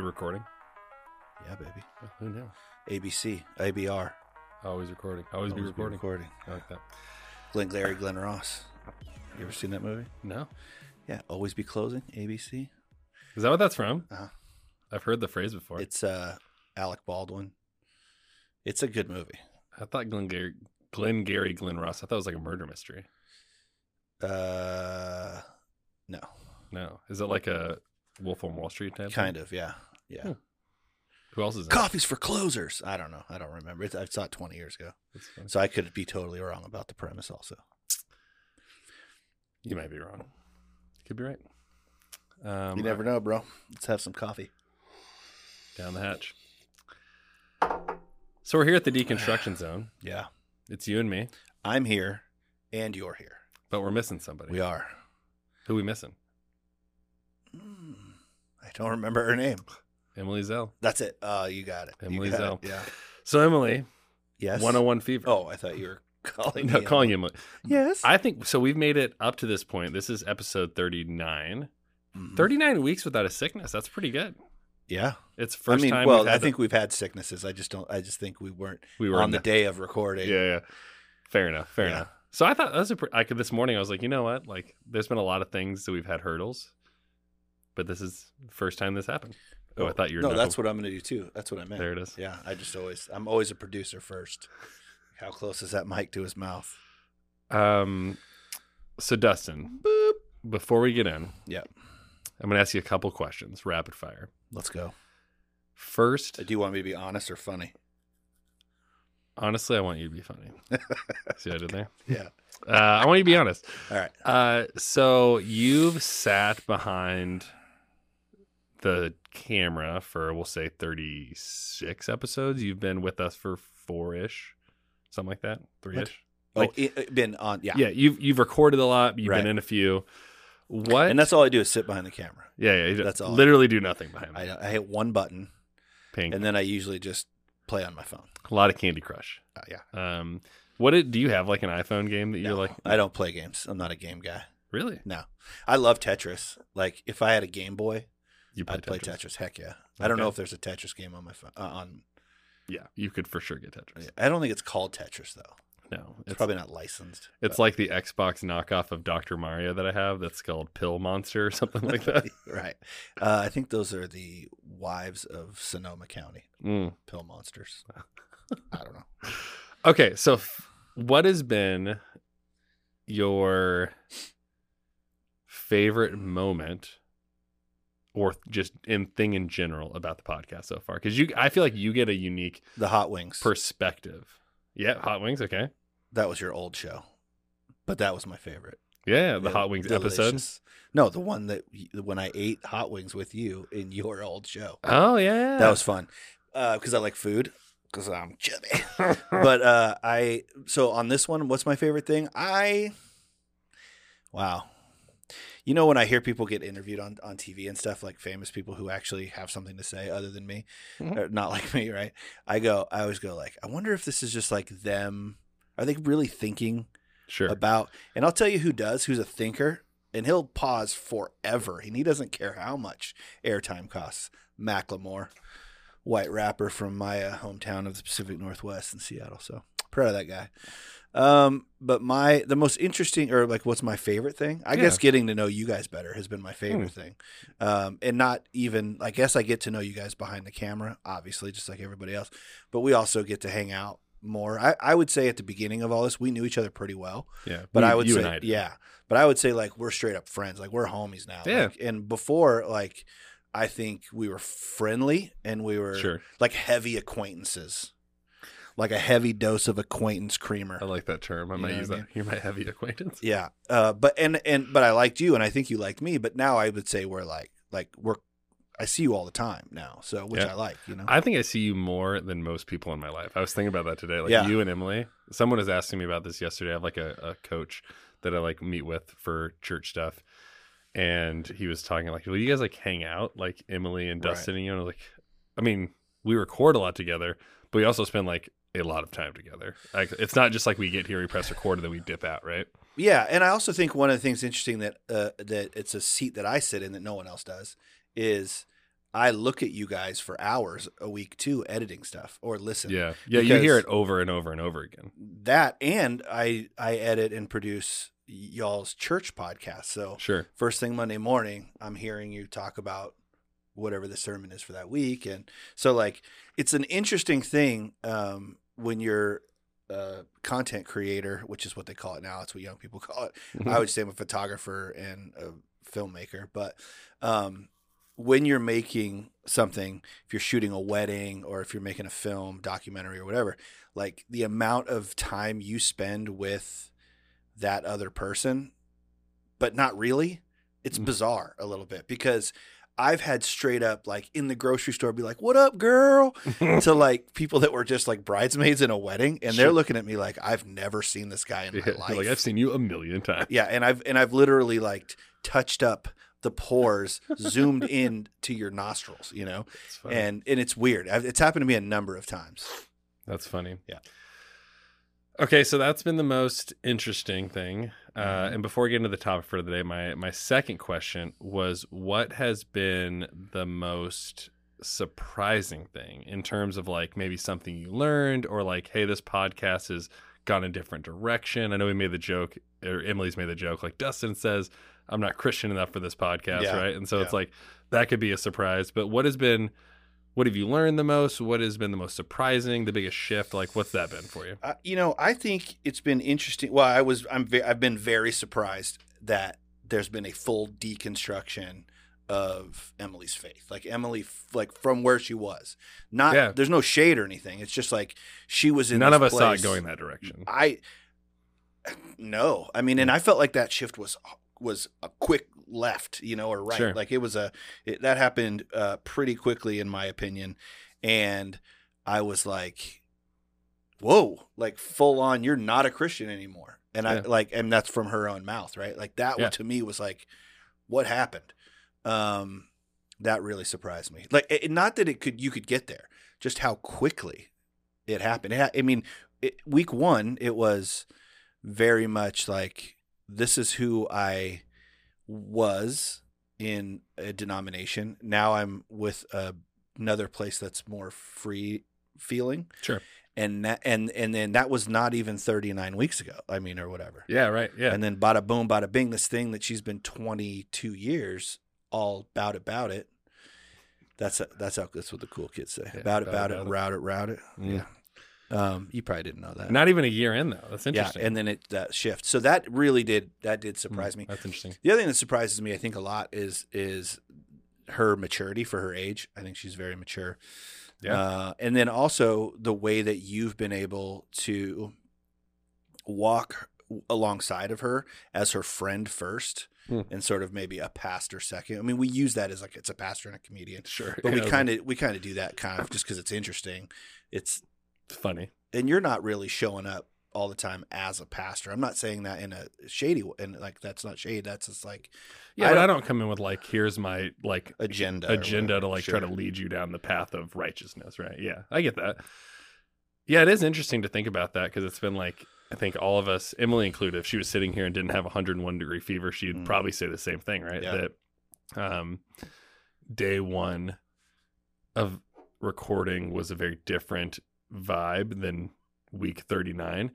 we recording? Yeah, baby. Oh, who knew? ABC, ABR. Always recording. Always, be Always recording. recording. I like that. Glenn Glary, Glen Ross. You ever seen that movie? No, Yeah, always be closing. ABC. is that what that's from? Uh-huh. I've heard the phrase before. It's uh Alec Baldwin. It's a good movie. I thought Glengarry, Glenn Gary, Glen Ross. I thought it was like a murder mystery. Uh, no, No, is it like a Wolf on Wall Street type? kind of. Yeah, yeah. Hmm. Who else is in it? Coffee's for closers. I don't know. I don't remember. It's, I saw it 20 years ago, so I could be totally wrong about the premise. Also, You might be wrong. You could be right. Um, you never know, bro. Let's have some coffee. down the hatch. So we're here at the deconstruction zone. Yeah, It's you and me, I'm here, and you're here. but we're missing somebody. We are. Who we missing? Hmm, I don't remember her name. Emily Zell. That's it. Uh, you got it. Emily got Zell. it. Yeah. So Emily, Yes. 101 Fever. Oh, I thought you were calling. no, calling you Emily. Yes. I think so. We've made it up to this point. This is episode 39. Mhm. 39 weeks without a sickness. That's pretty good. Yeah. It's first I mean, time. well, I the- think we've had sicknesses. I just don't. I just think we weren't we were on in the day of recording. Yeah, yeah. Fair enough. Fair Yeah. enough. So I thought that was a. Pre- I could this morning. I was like, you know what? Like, there's been a lot of things that we've had hurdles, but this is the first time this happened. Oh, I thought you were. No, knuckle- that's what I'm going to do too. That's what I meant. There it is. Yeah. I just always. I'm always a producer first. How close is that mic to his mouth? Um. So Dustin, Boop. before we get in, Yep. I'm gonna ask you a couple questions, rapid fire. Let's go. First, Do you want me to be honest or funny? honestly, I want you to be funny. See what I did there? Yeah. Uh, I want you to be honest. All right. Uh, so you've sat behind the camera for we'll say 36 episodes. You've been with us for four ish, something like that, three ish. Like- oh, it, it been on. Yeah. Yeah. you've you've recorded a lot. You've Right. been in a few. What? And that's all I do is sit behind the camera. yeah, yeah. that's all. Literally do nothing behind. I, I hit one button Pink. and then I usually just play on my phone. a lot of Candy Crush. Uh, yeah. Um, what did, do you have like an iPhone game that you're like? I don't play games. I'm not a game guy. Really? No. I love Tetris. Like if I had a Game Boy, You I'd play Tetris. Heck yeah. I don't know if there's a Tetris game on my phone. Uh, on Yeah, you could for sure get Tetris. I don't think it's called Tetris though. No, It's, probably not licensed. It's like the Xbox knockoff of Dr. Mario that I have that's called Pill Monster or something like that. right. Uh, I think those are the wives of Sonoma County Mm. pill monsters. I don't know. Okay, so f- what has been your favorite moment or just in thing in general about the podcast so far? Because you, I feel like you get a unique The hot wings. perspective. Yeah, hot wings. Okay. that was your old show, but that was my favorite. Yeah, the Yeah, hot wings episode. delicious. No, the one that when I ate hot wings with you in your old show. Oh yeah, That was fun because I like food because I'm chubby. but uh, I so on this one, what's my favorite thing? I wow. You know when I hear people get interviewed on, on TV and stuff, like famous people who actually have something to say other than me, Mhm. not like me, right? I go, I always go like, I wonder if this is just like them. Are they really thinking sure. about? And I'll tell you who does, who's a thinker, and he'll pause forever, and he doesn't care how much airtime costs. Macklemore, white rapper from my uh, hometown of the Pacific Northwest in Seattle. So proud of that guy. Um, but my the most interesting, or like, what's my favorite thing? I Yeah. guess getting to know you guys better has been my favorite Hmm. thing. Um, and not even, I guess I get to know you guys behind the camera, obviously, just like everybody else. But we also get to hang out more. I, I would say at the beginning of all this, we knew each other pretty well. yeah, But You- I would say, I yeah. But I would say like we're straight up friends. Like we're homies now. Yeah. Like, and before, like I think we were friendly and we were sure. like heavy acquaintances, like a heavy dose of acquaintance creamer. I like that term. I You might use I that. You're my heavy acquaintance. Yeah. Uh, but and and but I liked you and I think you liked me. But now I would say we're like like we're. I see you all the time now, so which Yeah. I like. You know. I think I see you more than most people in my life. I was thinking about that today. Like Yeah. you and Emily. Someone was asking me about this yesterday. I have like a, a coach that I like meet with for church stuff. And he was talking like, Will you guys like hang out? Like Emily and Right. Dustin and you? And I was like, I mean, we record a lot together, but we also spend like a lot of time together. Like it's not just like we get here, we press record, and then we dip out, right? Yeah, and I also think one of the things interesting that uh, that it's a seat that I sit in that no one else does is I look at you guys for hours a week too, editing stuff or listen. Yeah. Yeah. You hear it over and over and over again. That and I I edit and produce y'all's church podcast. So Sure. first thing Monday morning, I'm hearing you talk about whatever the sermon is for that week. And so, like, it's an interesting thing um, when you're a content creator, which is what they call it now. It's what young people call it. I would say I'm a photographer and a filmmaker, but um, when you're making something, if you're shooting a wedding or if you're making a film, documentary, or whatever, like the amount of time you spend with that other person, but not really, it's Mm. bizarre a little bit because I've had straight up like in the grocery store be like, "What up, girl?" to like people that were just like bridesmaids in a wedding, and they're looking at me like I've never seen this guy in my Yeah, life. like I've seen you a million times. Yeah, and I've and I've literally like touched up the pores, zoomed in to your nostrils, you know, and and it's weird. It's happened to me a number of times. That's funny. Yeah. Okay, so that's been the most interesting thing. Uh, Mhm. and before we get into the topic for the day, my my second question was, what has been the most surprising thing in terms of like maybe something you learned or like, hey, this podcast has gone a different direction. I know we made the joke, or Emily's made the joke, like Dustin says, I'm not Christian enough for this podcast, Yeah. right? And so it's like that could be a surprise. But what has been what have you learned the most? What has been the most surprising? The biggest shift? Like, what's that been for you? Uh, you know, I think it's been interesting. Well, I was I'm ve- I've been very surprised that there's been a full deconstruction of Emily's faith. Like Emily, like from where she was. Not Yeah. there's no shade or anything. It's just like she was in. None of us saw it going that direction. I no, I mean, and I felt like that shift was was a quick left, you know, or right. Sure. Like it was a it, that happened uh, pretty quickly, in my opinion, and I was like, "Whoa!" Like full on, you're not a Christian anymore, and I like, and that's from her own mouth, right? Like that Yeah. one to me was like, "What happened?" Um, that really surprised me. Like, it, not that it could you could get there, just how quickly it happened. It ha- I mean, it, week one, it was very much like this is who I was in a denomination. Now I'm with a, another place that's more free feeling. Sure. And that, and and then that was not even 39 weeks ago. I mean, or whatever. Yeah, right. Yeah. And then bada boom, bada bing, this thing that she's been 22 years all about about it. That's that's how that's what the cool kids say. Yeah, about it, about about it, it. route it, route it. Mm. Yeah. Um, you probably didn't know that. Not even a year in though. That's interesting. Yeah, and then it that shift. So that really did that did Mm, surprise me. That's interesting. The other thing that surprises me, I think, a lot is is her maturity for her age. I think she's very mature. Yeah. Uh, and then also the way that you've been able to walk alongside of her as her friend first Hmm. and sort of maybe a pastor second. I mean, we use that as like it's a pastor and a comedian, Sure. but we kind of we kind of do that kind of just because it's interesting. It's funny. and you're not really showing up all the time as a pastor. I'm not saying that in a shady way, and like that's not shade. That's just like Yeah, I but don't- don't come in with like, here's my like agenda. agenda to like Sure. try to lead you down the path of righteousness, right? Yeah, I get that. Yeah, it is interesting to think about that because it's been like I think all of us, Emily included, if she was sitting here and didn't have 101 degree fever, she'd Mm. probably say the same thing, right? Yeah. That um, day one of recording was a very different vibe than week 39.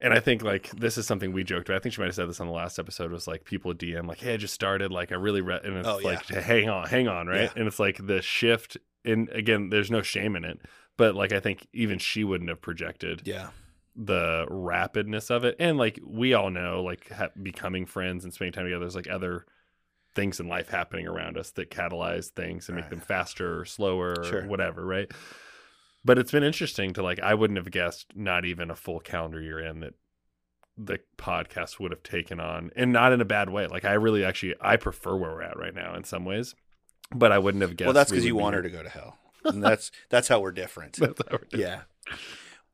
And I think like this is something we joked about. I think she might have said this on the last episode was like people DM like, Hey, I just started. Like I really read and it's Oh, yeah. like hang on, hang on, right? Yeah. And it's like the shift and again, there's no shame in it. But like I think even she wouldn't have projected Yeah, the rapidness of it. And like we all know, like ha- becoming friends and spending time together, there's like other things in life happening around us that catalyze things and make uh. them faster or slower or whatever, right? But it's been interesting to like I wouldn't have guessed not even a full calendar year in that the podcast would have taken on and not in a bad way. Like I really actually I prefer where we're at right now in some ways. But I wouldn't have guessed. well, that's because you want her to go to hell, and that's that's how we're different. How we're doing. yeah,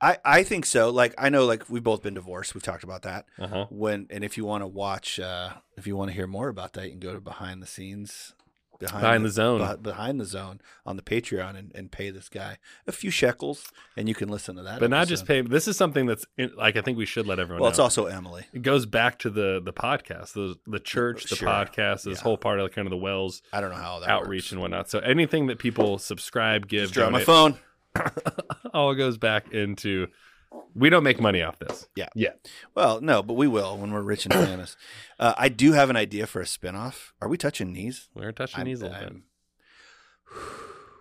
I I think so. Like I know, like we've both been divorced. We've talked about that. Uh-huh. When and if you want to watch, uh if you want to hear more about that, you can go to behind the scenes behind, Behind the zone. beh- behind the zone on the Patreon and, and pay this guy a few shekels, and you can listen to that. but not just pay. This is something that's in, like I think we should let everyone Well, know. it's also Emily. it goes back to the the podcast, the the church, the Sure. podcast, this Yeah. whole part of kind of the Wells I don't know how that outreach works. and whatnot. So anything that people subscribe, give, Just drop my phone. all goes back into. We don't make money off this. Yeah. Yeah. Well, no, but we will when we're rich and famous. Uh, I do have an idea for a spinoff. Are we touching knees? We're touching I'm- these a little bit. I'm-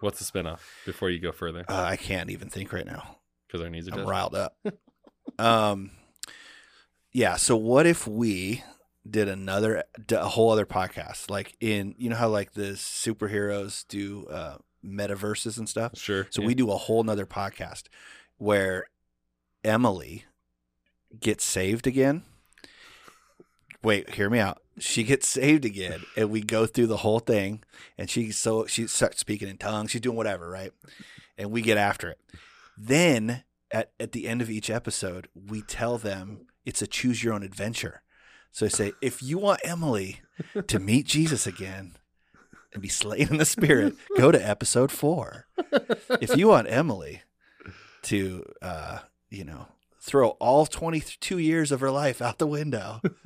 What's the spinoff before you go further? Uh, I can't even think right now. Because our knees are I'm riled up. um, yeah. So what if we did another, d- a whole other podcast? Like in, you know how like the superheroes do uh, metaverses and stuff. Sure. So yeah. we do a whole nother podcast where Emily gets saved again. Wait, hear me out. She gets saved again, and we go through the whole thing. And she's so she starts speaking in tongues. She's doing whatever, right? And we get after it. Then at at the end of each episode, we tell them it's a choose your own adventure. So I say, if you want Emily to meet Jesus again and be slain in the spirit, go to episode four if you want Emily to, uh, you know, throw all 22 years of her life out the window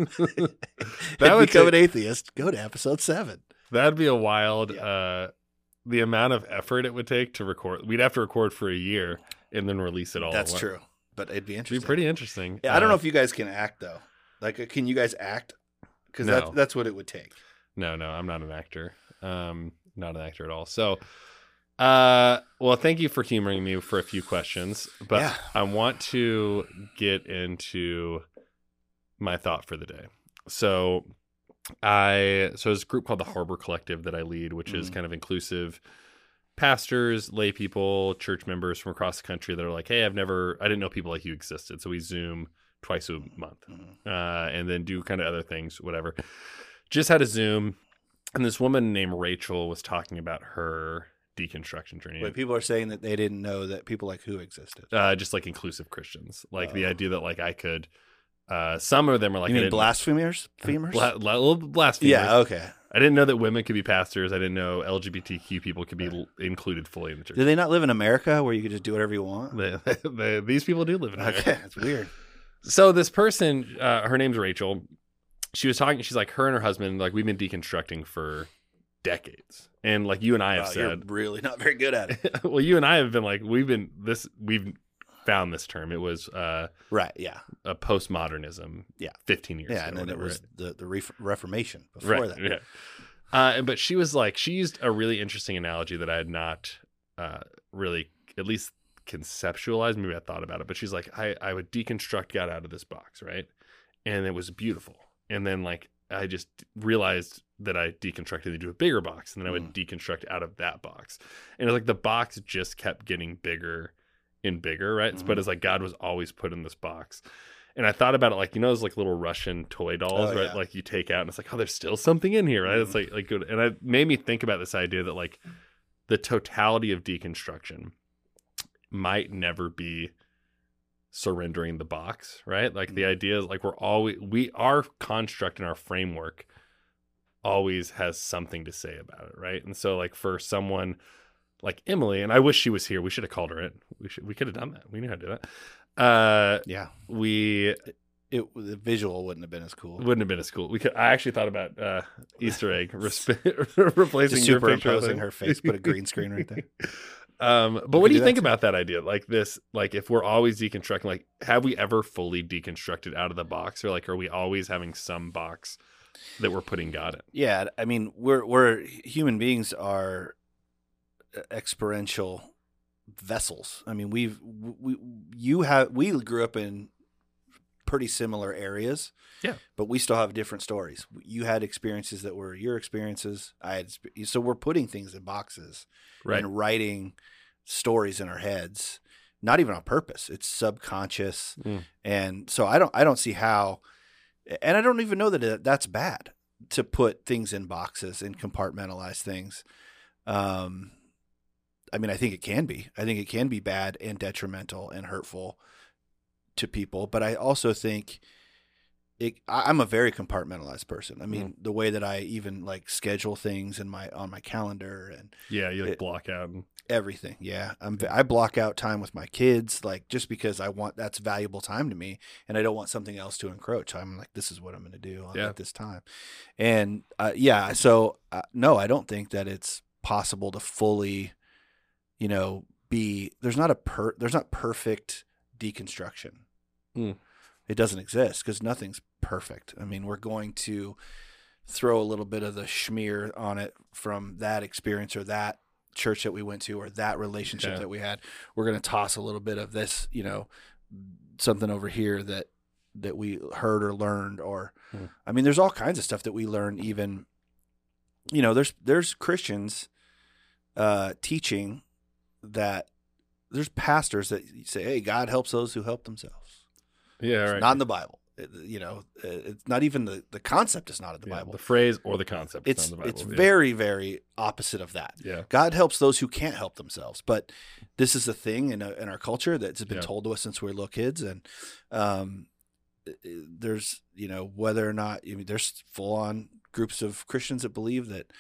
That would become take- an atheist, go to episode seven. That'd be a wild. Yeah. uh The amount of effort it would take to record. We'd have to record for a year and then release it all. That's at true, but it'd be interesting. It'd be pretty interesting. Yeah, I don't Uh, know if you guys can act though. Like, uh, can you guys act? Because No. that's that's what it would take. No, no, I'm not an actor. Um, not an actor at all. So, uh, well, thank you for humoring me for a few questions, but Yeah. I want to get into my thought for the day. So, I so there's a group called the Harbor Collective that I lead, which is Mhm. kind of inclusive pastors, lay people, church members from across the country that are like, "Hey, I've never, I didn't know people like you existed." So we Zoom twice a month Mhm. uh, and then do kind of other things, whatever. Just had a Zoom, and this woman named Rachel was talking about her deconstruction journey. But people are saying that they didn't know that people like who existed. uh, just like inclusive Christians, like the Oh. idea that like I could. Uh, some of them are like you mean blasphemers? Femurs? Bla- bla- little blasphemers. yeah. Okay. I didn't know that women could be pastors. I didn't know LGBTQ people could be l- included fully in the church. Do they not live in America where you could just do whatever you want? They- they- these people do live in America. Okay, that's weird. so this person uh, her name's rachel she was talking she's like her and her husband like we've been deconstructing for decades and like you and i have Wow, said really not very good at it. well you and i have been like we've been this we've found this term it was uh right. Yeah. a postmodernism Yeah. 15 years Yeah. ago And then it was the the Ref- Reformation before right that. yeah uh but she was like she used a really interesting analogy that i had not uh really at least conceptualized maybe i thought about it but she's like i i would deconstruct god out of this box right and it was beautiful and then like i just realized that i deconstructed into a bigger box and then i would deconstruct out of that box and it was like the box just kept getting bigger and bigger right but Mhm. it's like god was always put in this box and I thought about it like you know those like little Russian toy dolls, Oh, right? yeah. Like you take out and it's like, oh, there's still something in here, right? It's Mhm. like like good, and it made me think about this idea that like the totality of deconstruction might never be surrendering the box, right? Like the Mhm. idea is like we're always we our construct and our framework always has something to say about it, right? And so like for someone like Emily, and I wish she was here. We should have called her in. We should we could have done that. We knew how to do that. Uh Yeah. we It the visual wouldn't have been as cool. wouldn't have been as cool. We could. I actually thought about uh, Easter egg resp- replacing Just superimposing her face, put a green screen right there. Um, but We what do you do think about that idea? Like this, like if we're always deconstructing, like have we ever fully deconstructed out of the box, or like are we always having some box that we're putting God in? Yeah, I mean, we're we're human beings are uh, experiential vessels. I mean, we've we you have we grew up in pretty similar areas. Yeah. But we still have different stories. You had experiences that were your experiences. I had so we're putting things in boxes Right. and writing stories in our heads, not even on purpose. It's subconscious. Mm. And so I don't I don't see how and I don't even know that that's bad to put things in boxes and compartmentalize things. Um I mean, I think it can be. I think it can be bad and detrimental and hurtful to people, but I also think it, I, I'm a very compartmentalized person. I mean, the way that I even like schedule things in my on my calendar and Yeah, you like It- block out. And, everything. Yeah, I'm I block out time with my kids, like just because I want that's valuable time to me, and I don't want something else to encroach. I'm like, this is what I'm going to do Yeah. at this time, and uh, yeah. So uh, no, I don't think that it's possible to fully, you know, be there's not a per there's not perfect deconstruction. Hmm. It doesn't exist because nothing's perfect. I mean, we're going to throw a little bit of the schmear on it from that experience or that church that we went to or that relationship Yeah. that we had. We're going to toss a little bit of this, you know, something over here that that we heard or learned or Hmm. I mean there's all kinds of stuff that we learn even you know, there's there's Christians uh teaching that there's pastors that say, "Hey, God helps those who help themselves." Yeah, It's right. not in the Bible. It- you know, it's not even the the concept is not in the Yeah, Bible. the phrase or the concept. is it's not in the it's Yeah. very very opposite of that. yeah. God helps those who can't help themselves. But this is a thing in, a, in our culture that's been Yeah. told to us since we were little kids. And um, there's, you know, whether or not, I mean, there's full on groups of Christians that believe that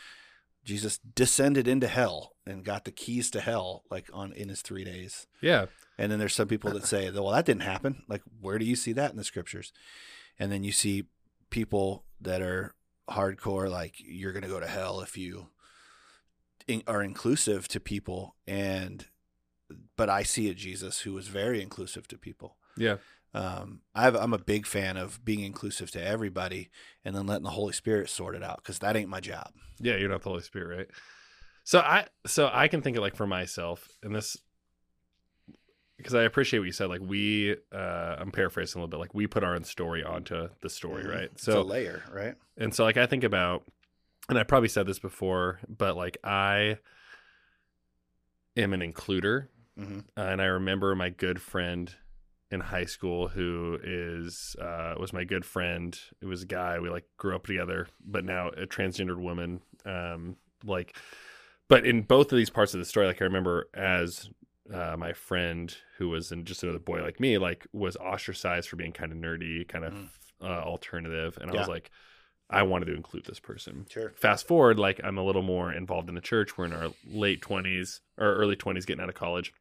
Jesus descended into hell and got the keys to hell like on in his three days. Yeah. And then there's some people that say, well, that didn't happen. Like, where do you see that in the scriptures? And then you see people that are hardcore, like, you're going to go to hell if you in, are inclusive to people. And, but I see a Jesus who was very inclusive to people. Yeah. Um, I've, I'm a big fan of being inclusive to everybody and then letting the Holy Spirit sort it out because that ain't my job. Yeah, you're not the Holy Spirit, right? So I so I can think of like for myself, and this because I appreciate what you said. Like we, uh, I'm paraphrasing a little bit. Like we put our own story onto the story, Mhm. right? it's So a layer, right? and so like I think about, and I probably said this before, but like I am an includer, hmm uh, and I remember my good friend in high school who is uh, was my good friend. It was a guy we like grew up together, but now a transgendered woman. Um, like, but in both of these parts of the story, like I remember as uh, my friend who was in just another boy like me, like was ostracized for being kind of nerdy, kind of Mm. uh, alternative, and I was like, I wanted to include this person Sure. fast forward like i'm a little more involved in the church we're in our late 20s or early 20s getting out of college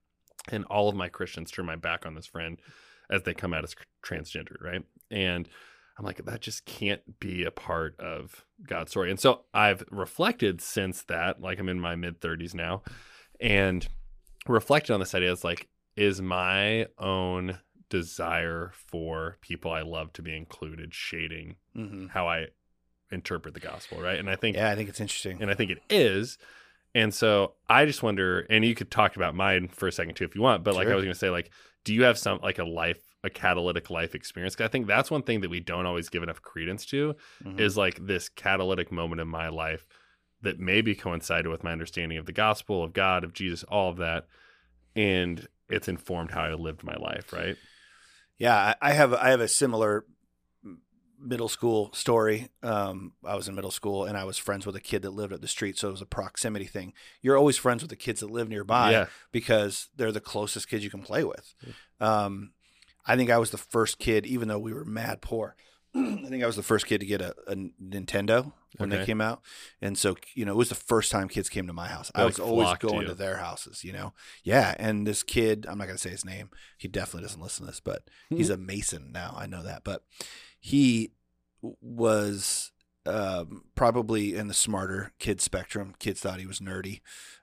and all of my christians turn my back on this friend as they come out as transgendered right and i'm like that just can't be a part of god's story and so i've reflected since that like i'm in my mid 30s now and reflected on this idea is like is my own desire for people i love to be included shading hmm how i interpret the gospel right and i think Yeah, I think it's interesting. and I think it is. And so I just wonder, and you could talk about mine for a second too if you want, but like I was going to say, like, do you have some like a life, a catalytic life experience? I think that's one thing that we don't always give enough credence to Mhm. is like this catalytic moment in my life that maybe coincided with my understanding of the gospel, of God, of Jesus, all of that. And it's informed how I lived my life, right? Yeah, I have I have a similar middle school story. Um, I was in middle school and I was friends with a kid that lived up the street, so it was a proximity thing. You're always friends with the kids that live nearby yeah. because they're the closest kids you can play with. Um, I think I was the first kid, even though we were mad poor. I think I was the first kid to get a, a Nintendo when they came out, and so you know it was the first time kids came to my house. They, I like, was always flocked to going to their houses, you know. Yeah, and this kid, I'm not gonna say his name. He definitely doesn't listen to this, but he's a Mason now. I know that, but he was um, probably in the smarter kid spectrum. Kids thought he was nerdy.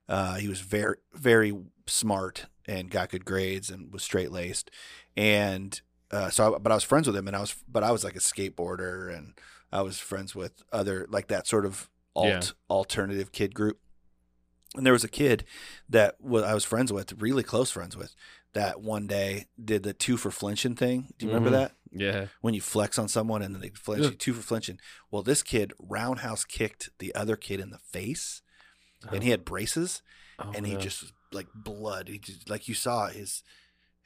Uh, he was very, very smart and got good grades and was straight laced. And uh, so, I, but I was friends with him, and I was, but I was like a skateboarder, and I was friends with other like that sort of alt Yeah. alternative kid group. And there was a kid that I was friends with, really close friends with, that one day did the two for flinching thing. Do you remember Mhm. that? Yeah. when you flex on someone and then they flinch, Yeah. you two for flinching. Well, this kid roundhouse kicked the other kid in the face, and he had braces, Oh, and he no. just like blood. He just like you saw his,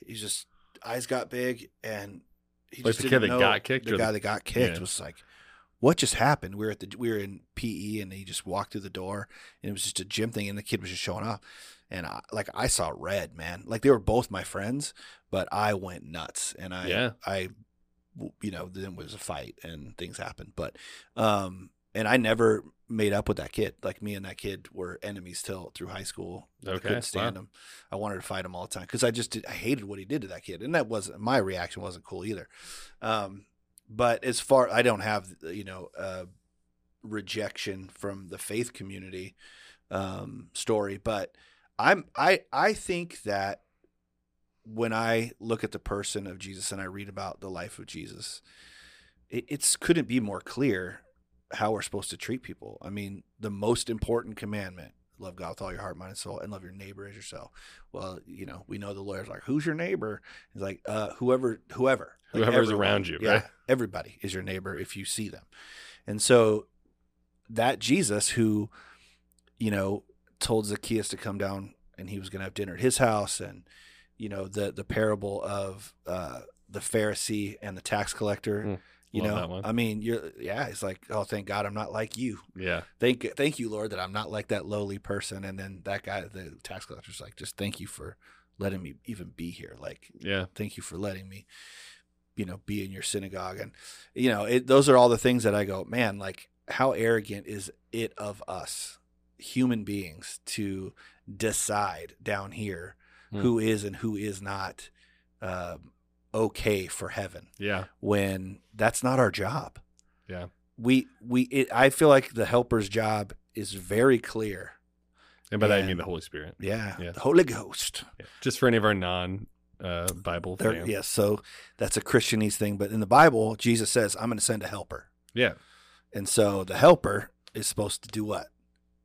he just eyes got big, and he Like just the didn't kid that know- got kicked The guy the- that got kicked Yeah. was like, "What just happened?" We were at the we were in PE, and he just walked through the door, and it was just a gym thing, and the kid was just showing off. And I, like I saw red, man. Like they were both my friends, but I went nuts, and I Yeah. I you know, then was a fight and things happened. But, um, and I never made up with that kid. Like me and that kid were enemies till through high school. Okay, I couldn't stand wow. him. I wanted to fight him all the time because I just did, I hated what he did to that kid, and that wasn't my reaction. wasn't cool either. Um, but as far I don't have you know uh, rejection from the faith community um, story, but I'm I I think that when I look at the person of Jesus and I read about the life of Jesus, it it's couldn't be more clear how we're supposed to treat people. I mean, the most important commandment love God with all your heart, mind, and soul, and love your neighbor as yourself. Well, you know, we know the lawyer's like, who's your neighbor? He's like, uh, whoever, whoever, Like Whoever's everyone. around you, Yeah, right? everybody is your neighbor if you see them. And so that Jesus who, you know, told Zacchaeus to come down and he was going to have dinner at his house, and you know the the parable of uh, the Pharisee and the tax collector. Hmm. You know. I mean, you're yeah. It's like, oh, thank God, I'm not like you Yeah. thank thank you lord that i'm not like that lowly person and then that guy the tax collector's like just thank you for letting me even be here like Yeah. thank you for letting me you know be in your synagogue and you know it, those are all the things that i go man like how arrogant is it of us human beings to decide down here Hmm. who is and who is not um, okay for heaven Yeah. when that's not our job. Yeah. We we it, I feel like the helper's job is very clear. And by that, you And- mean the Holy Spirit. Yeah. Yeah. The Holy Ghost. Yeah. Just for any of our non uh, Bible yes, so that's a Christianese thing, but in the Bible, Jesus says, "I'm going to send a helper." Yeah. And so the helper is supposed to do what?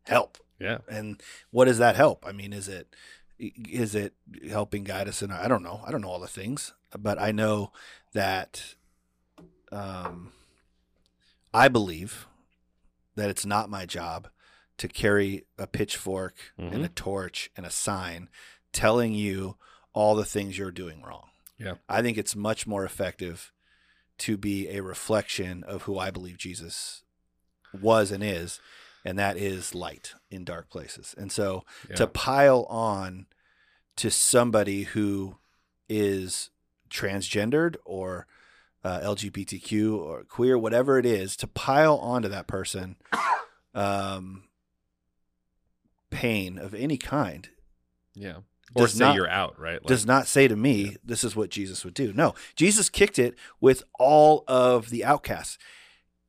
Help. Yeah. And what does that help? I mean, is it is it helping guide us in? I don't know. I don't know all the things, but I know that um, I believe that it's not my job to carry a pitchfork and a torch and a sign telling you all the things you're doing wrong. Yeah. I think it's much more effective to be a reflection of who I believe Jesus was and is, and that is light in dark places. And so Yeah. to pile on to somebody who is transgendered or uh, LGBTQ or queer, whatever it is, to pile onto that person um, pain of any kind yeah. Or does say not- you're out, right? Like, does not say to me, this is what Jesus would do. No, Jesus kicked it with all of the outcasts.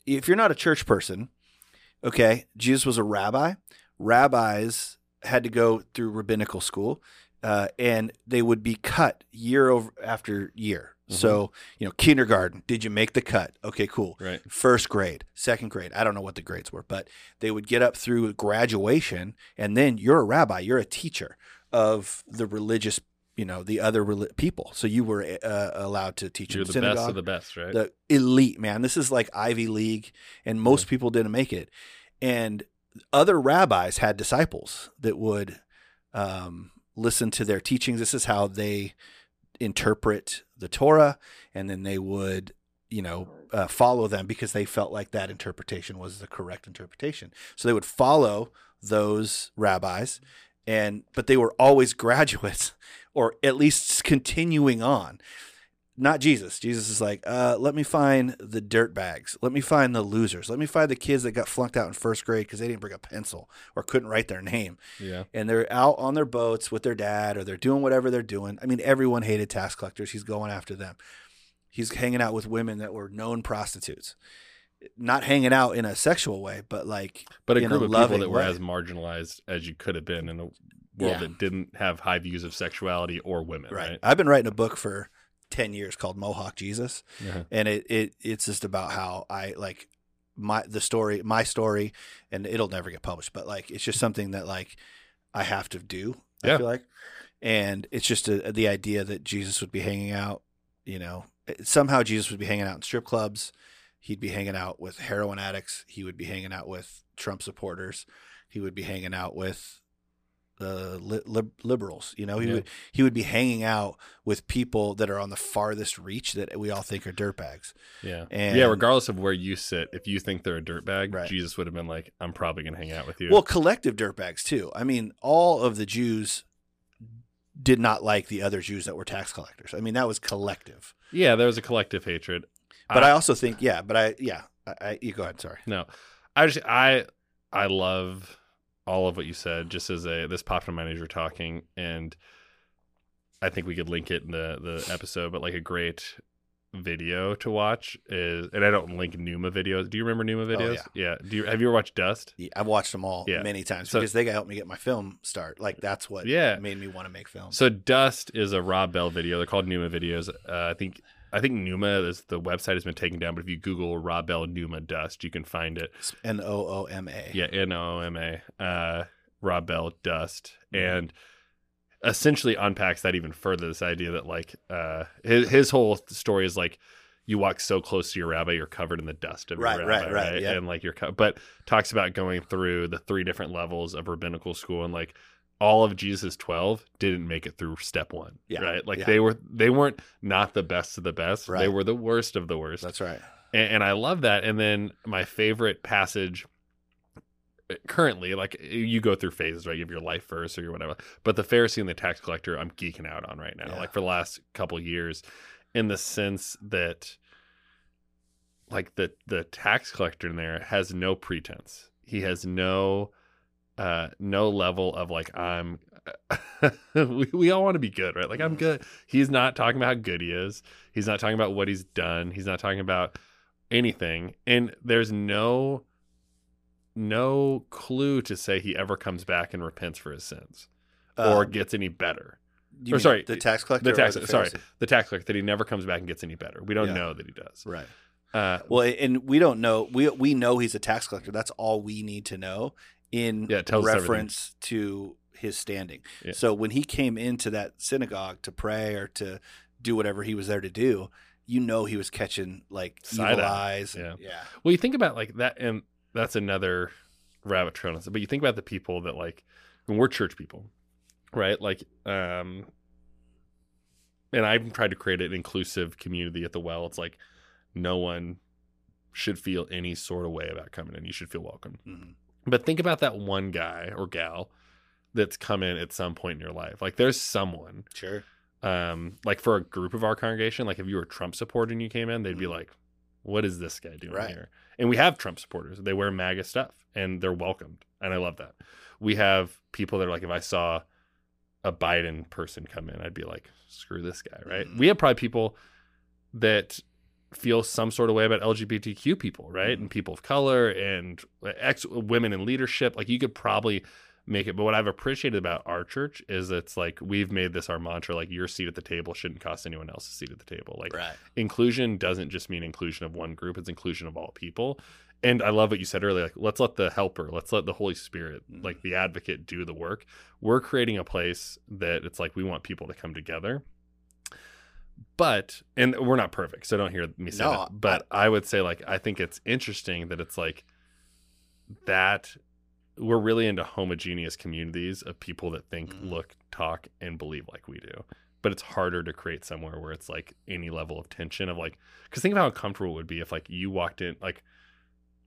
If you're not a church person, okay, Jesus was a rabbi. Rabbis had to go through rabbinical school, uh, and they would be cut year over after year. Mhm. So, you know, kindergarten, did you make the cut? Okay, cool right. first grade, second grade. I don't know what the grades were, but they would get up through graduation, and then you're a rabbi, you're a teacher of the religious, you know, the other reli- people. So you were uh, allowed to teach You're in the synagogue. best of the best, right? the elite man. This is like Ivy League, and most people didn't make it. And other rabbis had disciples that would um, listen to their teachings. This is how they interpret the Torah, and then they would, you know, uh, follow them because they felt like that interpretation was the correct interpretation. So they would follow those rabbis, and but they were always graduates, or at least continuing on not Jesus. Jesus is like, uh, let me find the dirt bags. Let me find the losers. Let me find the kids that got flunked out in first grade because they didn't bring a pencil or couldn't write their name. yeah. And they're out on their boats with their dad or they're doing whatever they're doing. I mean, everyone hated tax collectors. He's going after them. He's hanging out with women that were known prostitutes. Not hanging out in a sexual way, but like, But a in a group of people that were way. as marginalized as you could have been in a world Yeah. that didn't have high views of sexuality or women, right. right? I've been writing a book for 10 years called Mohawk Jesus. Yeah. and it, it it's just about how I like my the story my story and it'll never get published but like it's just something that like I have to do I feel like and it's just a, the idea that Jesus would be hanging out you know eh, somehow Jesus would be hanging out in strip clubs he'd be hanging out with heroin addicts he would be hanging out with Trump supporters he would be hanging out with the li- lib- liberals you know he Yeah. would he would be hanging out with people that are on the farthest reach that we all think are dirtbags Yeah. And- yeah, regardless of where you sit, if you think they're a dirtbag, Right. Jesus would have been like, I'm probably going to hang out with you. Well, collective dirtbags too. I mean, all of the Jews did not like the other Jews that were tax collectors. I mean, that was collective. yeah, there was a collective hatred. But I, also think, yeah, but I, yeah, I, I you go ahead. Sorry. No, I just I I love all of what you said. Just as a this popped in my mind as you're talking, and I think we could link it in the the episode. But like a great video to watch is, and I don't link Nooma videos. Do you remember Nooma videos? Oh, yeah. Do you have you ever watched Dust? Yeah, I've watched them all Yeah. many times So- because they helped me get my film start. Like that's what Yeah. made me want to make films. So Dust is a Rob Bell video. They're called Nooma videos. Uh, I think I think Nooma is the website has been taken down, but if you Google Rob Bell Nooma Dust, you can find it. N O O M A. Yeah, N O M A. Uh, Rob Bell Dust, Mhm. and essentially unpacks that even further. This idea that like uh, his his whole story is like you walk so close to your rabbi, you're covered in the dust of Right, your right, rabbi, right, yeah. And like you're, co- but talks about going through the three different levels of rabbinical school and like all of Jesus' twelve didn't make it through step one. Yeah, right. Like yeah. they were they weren't not the best of the best. They were the worst of the worst That's right. and, and I love that. And then my favorite passage uh, currently, like you go through phases, right? You have your life verse or your whatever. But the Pharisee and the tax collector, I'm geeking out on right now. Yeah. Like for the last couple of years, in the sense that, like the the tax collector in there has no pretense. He has no, uh, no level of like I'm. we, we all want to be good, right? Like I'm Mhm. good. He's not talking about how good he is. He's not talking about what he's done. He's not talking about anything. And there's no no clue to say he ever comes back and repents for his sins or Um, gets any better. or sorry, the tax collector. The tax, the sorry, the tax collector that he never comes back and gets any better. We don't Yeah. know that he does. Right. Uh, Well, and we don't know. We we know he's a tax collector. That's all we need to know in Yeah, reference to his standing. Yeah. So when he came into that synagogue to pray or to do whatever he was there to do, you know he was catching like Side evil eye. eyes. and- yeah. Well, you think about like that, and that's another rabbit trail. But you think about the people that like when we're church people, right? Like, um, and I've tried to create an inclusive community at the well. It's like no one should feel any sort of way about coming in. You should feel welcome. Mhm. But think about that one guy or gal that's come in at some point in your life. Like, there's someone Sure. um, like for a group of our congregation, like if you were a Trump supporter and you came in, they'd be Mhm. like, "What is this guy doing Right. here?" And we have Trump supporters; they wear MAGA stuff, and they're welcomed, and I love that. We have people that are like, if I saw a Biden person come in, I'd be like, "Screw this guy," right? Mhm. We have probably people that feel some sort of way about LGBTQ people, right, Mhm. and people of color and ex women in leadership. Like you could probably make it. But what I've appreciated about our church is it's like we've made this our mantra like your seat at the table shouldn't cost anyone else's seat at the table. Like Right. inclusion doesn't just mean inclusion of one group, it's inclusion of all people. And I love what you said earlier. Like, let's let the helper, let's let the Holy Spirit, Mhm. like the advocate, do the work. We're creating a place that it's like we want people to come together. But, and we're not perfect, so don't hear me say No, that. But I would say, like, I think it's interesting that it's like that we're really into homogeneous communities of people that think, Mhm. look, talk, and believe like we do. But it's harder to create somewhere where it's like any level of tension of like, because think of how uncomfortable it would be if like you walked in like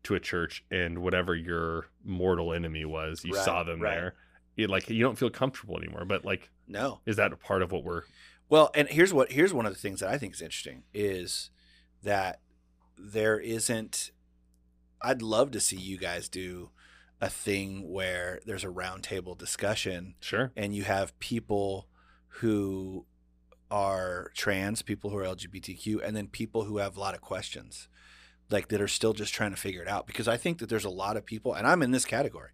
to a church and whatever your mortal enemy was, you Right, saw them right. there. It, like you don't feel comfortable anymore. But like, No. is that a part of what we're? Well, and here's what here's one of the things that I think is interesting is that there isn't I'd love to see you guys do a thing where there's a roundtable discussion Sure. and you have people who are trans, people who are LGBTQ, and then people who have a lot of questions, like that are still just trying to figure it out. Because I think that there's a lot of people, and I'm in this category,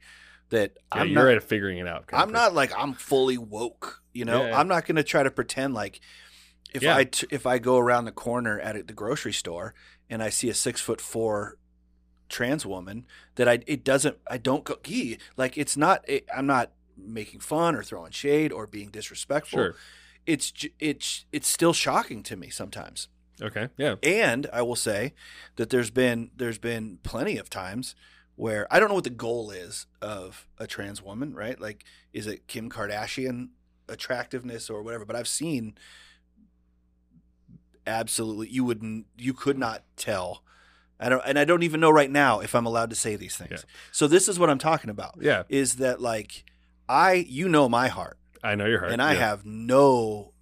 that Yeah, I'm you're not, at figuring it out. I'm not like I'm fully woke. You know, Yeah. I'm not going to try to pretend like if Yeah. I t- if I go around the corner at the grocery store and I see a six foot four trans woman that I it doesn't I don't go gee like it's not it, I'm not making fun or throwing shade or being disrespectful. Sure. It's it's it's still shocking to me sometimes. Okay. Yeah. And I will say that there's been there's been plenty of times where I don't know what the goal is of a trans woman, right? Like is it Kim Kardashian attractiveness or whatever, but I've seen absolutely you wouldn't you could not tell. I don't and I don't even know right now if I'm allowed to say these things. Yeah. So this is what I'm talking about Yeah. is that like I you know my heart I know your heart. and I yeah. have no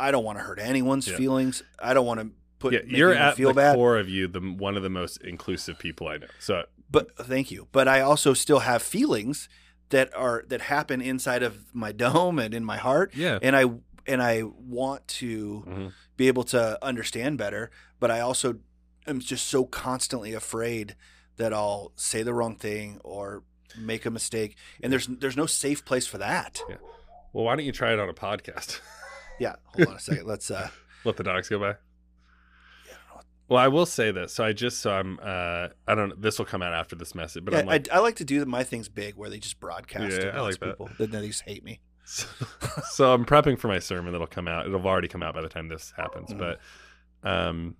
I don't want to hurt anyone's Yeah. feelings. I don't want to put yeah, you're at feel the bad. core of you, the one of the most inclusive people I know. So But thank you. But I also still have feelings that are that happen inside of my dome and in my heart, yeah, and I and I want to Mhm. be able to understand better. But I also am just so constantly afraid that I'll say the wrong thing or make a mistake, and there's there's no safe place for that. Yeah. well, why don't you try it on a podcast? Yeah, hold on a second. Let's. uh Let the dogs go by. Yeah, I don't know. Well, I will say this. So I just so I'm uh I don't this will come out after this message, but yeah, I'm like I, I like to do my things big where they just broadcast. Yeah, to I like that. people. Then they just hate me. so, so I'm prepping for my sermon that'll come out. It'll have already come out by the time this happens, Mhm. but um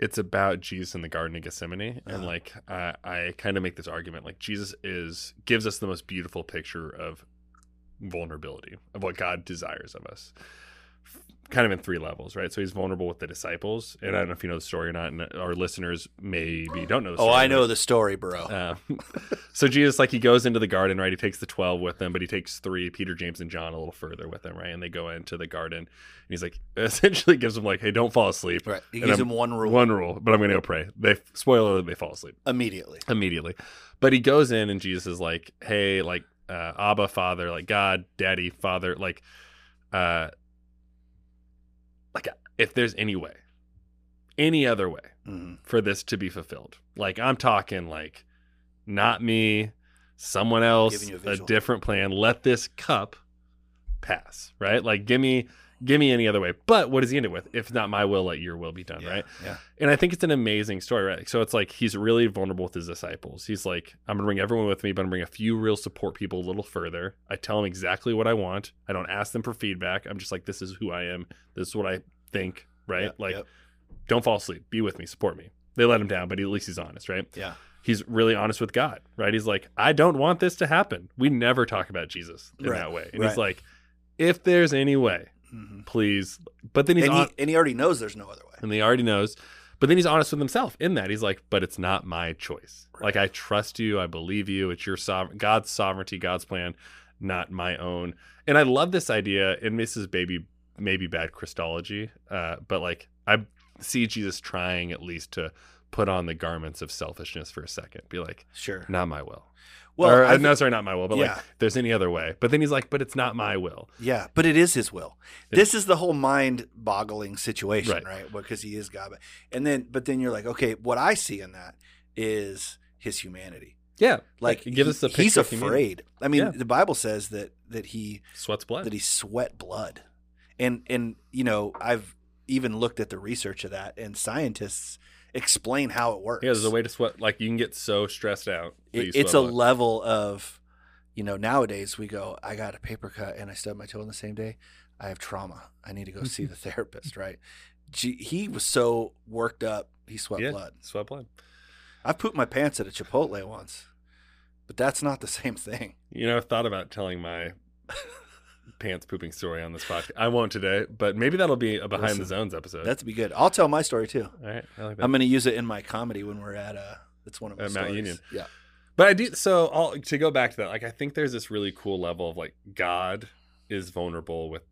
it's about Jesus in the Garden of Gethsemane, and Uh-huh. like I, I kind of make this argument, like Jesus is gives us the most beautiful picture of vulnerability of what God desires of us, kind of in three levels, right? So he's vulnerable with the disciples, and I don't know if you know the story or not, and our listeners maybe don't know. The story. Oh, I know the story, bro. uh, so Jesus, like, he goes into the garden, right? He takes the twelve with him, but he takes three, Peter, James, and John, a little further with him, right? And they go into the garden, and he's like, essentially gives them like, "Hey, don't fall asleep." right. He and gives him one rule One rule, but I'm going to go pray. They spoiler, they fall asleep immediately. immediately. But he goes in, and Jesus is like, "Hey, like, uh, Abba, Father, like God, Daddy, Father, like, uh, like if there's any way, any other way." Mhm. for this to be fulfilled. Like I'm talking like not me, someone else, a a, different plan. Let this cup pass, right? Like give me give me any other way. But what does he end it with? If not my will, let your will be done, Yeah, right? Yeah. And I think it's an amazing story, right? So it's like he's really vulnerable with his disciples. He's like, I'm gonna bring everyone with me, but I'm gonna bring a few real support people a little further. I tell them exactly what I want. I don't ask them for feedback. I'm just like, this is who I am. This is what I think, right? Yep, like yep. don't fall asleep. Be with me. Support me. They let him down, but at least he's honest, right? Yeah. He's really honest with God, right? He's like, I don't want this to happen. We never talk about Jesus in Right, that way. And right. he's like, if there's any way, Mhm. please. But then he's And, on, he, and he already knows there's no other way. and he already knows. But then he's honest with himself in that. He's like, but it's not my choice. Right. Like I trust you. I believe you. It's your sovereign, God's sovereignty, God's plan, not my own. And I love this idea. And this is baby, maybe bad Christology, uh, but like I see Jesus trying at least to put on the garments of selfishness for a second. Be like, Sure. not my will. Well, or, uh, no, sorry, not my will. But like, Yeah. if there's any other way. But then he's like, but it's not my will. yeah, but it is his will. This is the whole mind-boggling situation, Right. right? Because he is God. And then, but then you're like, okay, what I see in that is his humanity. Yeah, Like, give he- us the he's picture of humanity. afraid. I mean, Yeah. the Bible says that that he sweats blood. that he sweat blood, and and you know I've even looked at the research of that, and scientists explain how it works. Yeah, there's a way to sweat. Like you can get so stressed out. It, it's a level of, you know, nowadays we go, I got a paper cut and I stubbed my toe on the same day. I have trauma. I need to go see the therapist, right? Gee, he was so worked up, he sweat yeah, blood. sweat blood. I pooped my pants at a Chipotle once, but that's not the same thing. You know, I've thought about telling my pants pooping story on this podcast. I won't today, but maybe that'll be a behind the zones episode. That's be good. I'll tell my story too. all right. I like that. I'm going to use it in my comedy when we're at uh It's one of my At Mount. Union. Yeah. But I do so. I'll, to go back to that, like I think there's this really cool level of like God is vulnerable with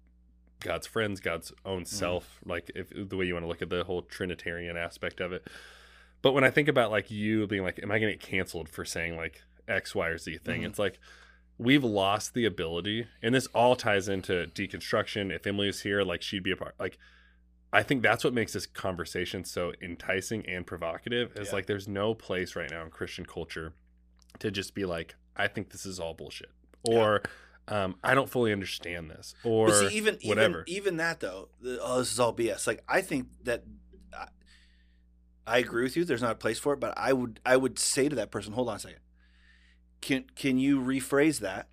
God's friends, God's own Mm. self, like if the way you want to look at the whole Trinitarian aspect of it. But when I think about like you being like, am I going to get canceled for saying like X, Y, or Z thing? Mhm. It's like we've lost the ability, and this all ties into deconstruction. If Emily was here, like she'd be a part. Like I think that's what makes this conversation so enticing and provocative. Is Yeah. like there's no place right now in Christian culture to just be like, I think this is all bullshit, or um, I don't fully understand this, or But see, even whatever. even even that though, the, oh, this is all BS. Like I think that I, I agree with you. There's not a place for it, but I would I would say to that person, hold on a second. Can can you rephrase that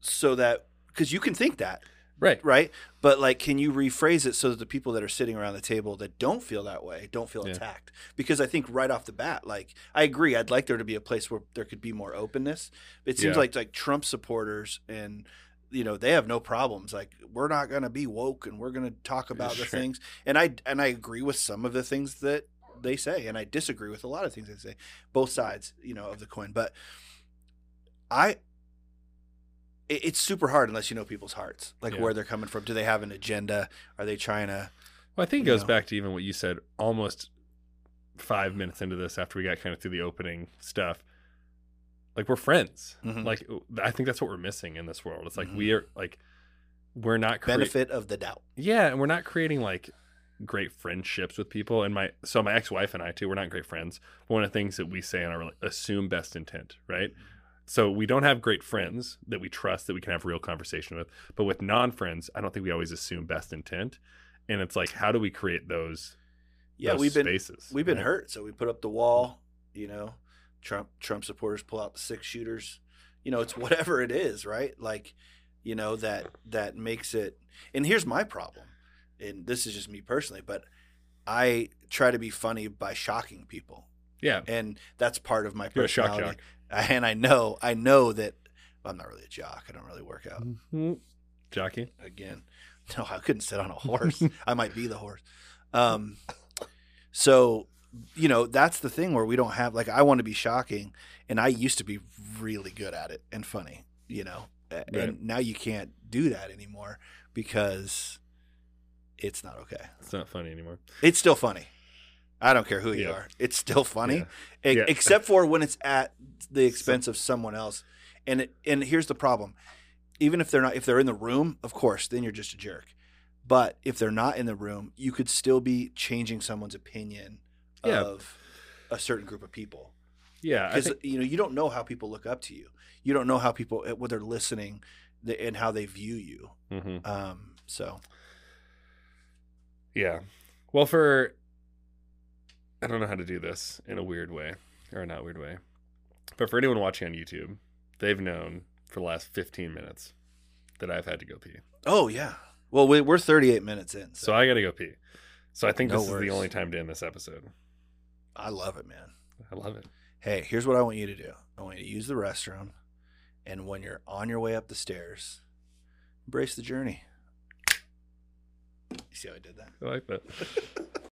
so that because you can think that right? right, but like can you rephrase it so that the people that are sitting around the table that don't feel that way don't feel Yeah. attacked? Because I think right off the bat, like I agree, I'd like there to be a place where there could be more openness. It seems Yeah. like like Trump supporters and you know they have no problems like we're not going to be woke and we're going to talk about the things and i and i agree with some of the things that they say and i disagree with a lot of things they say both sides you know of the coin but i it- it's super hard unless you know people's hearts like Yeah. where they're coming from do they have an agenda are they trying to Well, I think it goes know? back to even what you said almost five minutes into this after we got kind of through the opening stuff. Like we're friends. Mhm. Like I think that's what we're missing in this world. It's like Mhm. we are like we're not crea- Benefit of the doubt. Yeah, and we're not creating like great friendships with people. And my so my ex wife and I too, we're not great friends. One of the things that we say in our assume best intent, right? So we don't have great friends that we trust that we can have real conversation with. But with non friends, I don't think we always assume best intent. And it's like, how do we create those? Yeah, those we've been spaces. we've been right? hurt, so we put up the wall. You know, Trump Trump supporters pull out the six shooters. You know, it's whatever it is, right? Like, you know that that makes it. And here's my problem, and this is just me personally, but I try to be funny by shocking people, Yeah, and that's part of my you're a shock personality. jock. And I know, I know that I'm not really a jock. I don't really work out. Mhm. Jockey. again. No, I couldn't sit on a horse. I might be the horse. Um, so you know that's the thing where we don't have like I want to be shocking, and I used to be really good at it and funny. You know, Right. and now you can't do that anymore because it's not okay. It's not funny anymore. It's still funny. I don't care who you Yeah. are. It's still funny, Yeah. E- Yeah. except for when it's at the expense of someone else. And it, and here's the problem: even if they're not, if they're in the room, of course, then you're just a jerk. But if they're not in the room, you could still be changing someone's opinion of a certain group of people Yeah, because think, you know you don't know how people look up to you. You don't know how people what they're listening and how they view you. Mhm. Um, so yeah. Well, for I don't know how to do this in a weird way or not weird way, but for anyone watching on YouTube, they've known for the last 15 minutes that I've had to go pee. oh yeah. Well, we, we're 38 minutes in, so, So I got to go pee. So I think No this is the only time to end this episode. I love it, man. I love it. hey, here's what I want you to do. I want you to use the restroom, and when you're on your way up the stairs, embrace the journey. You see how I did that? I like that.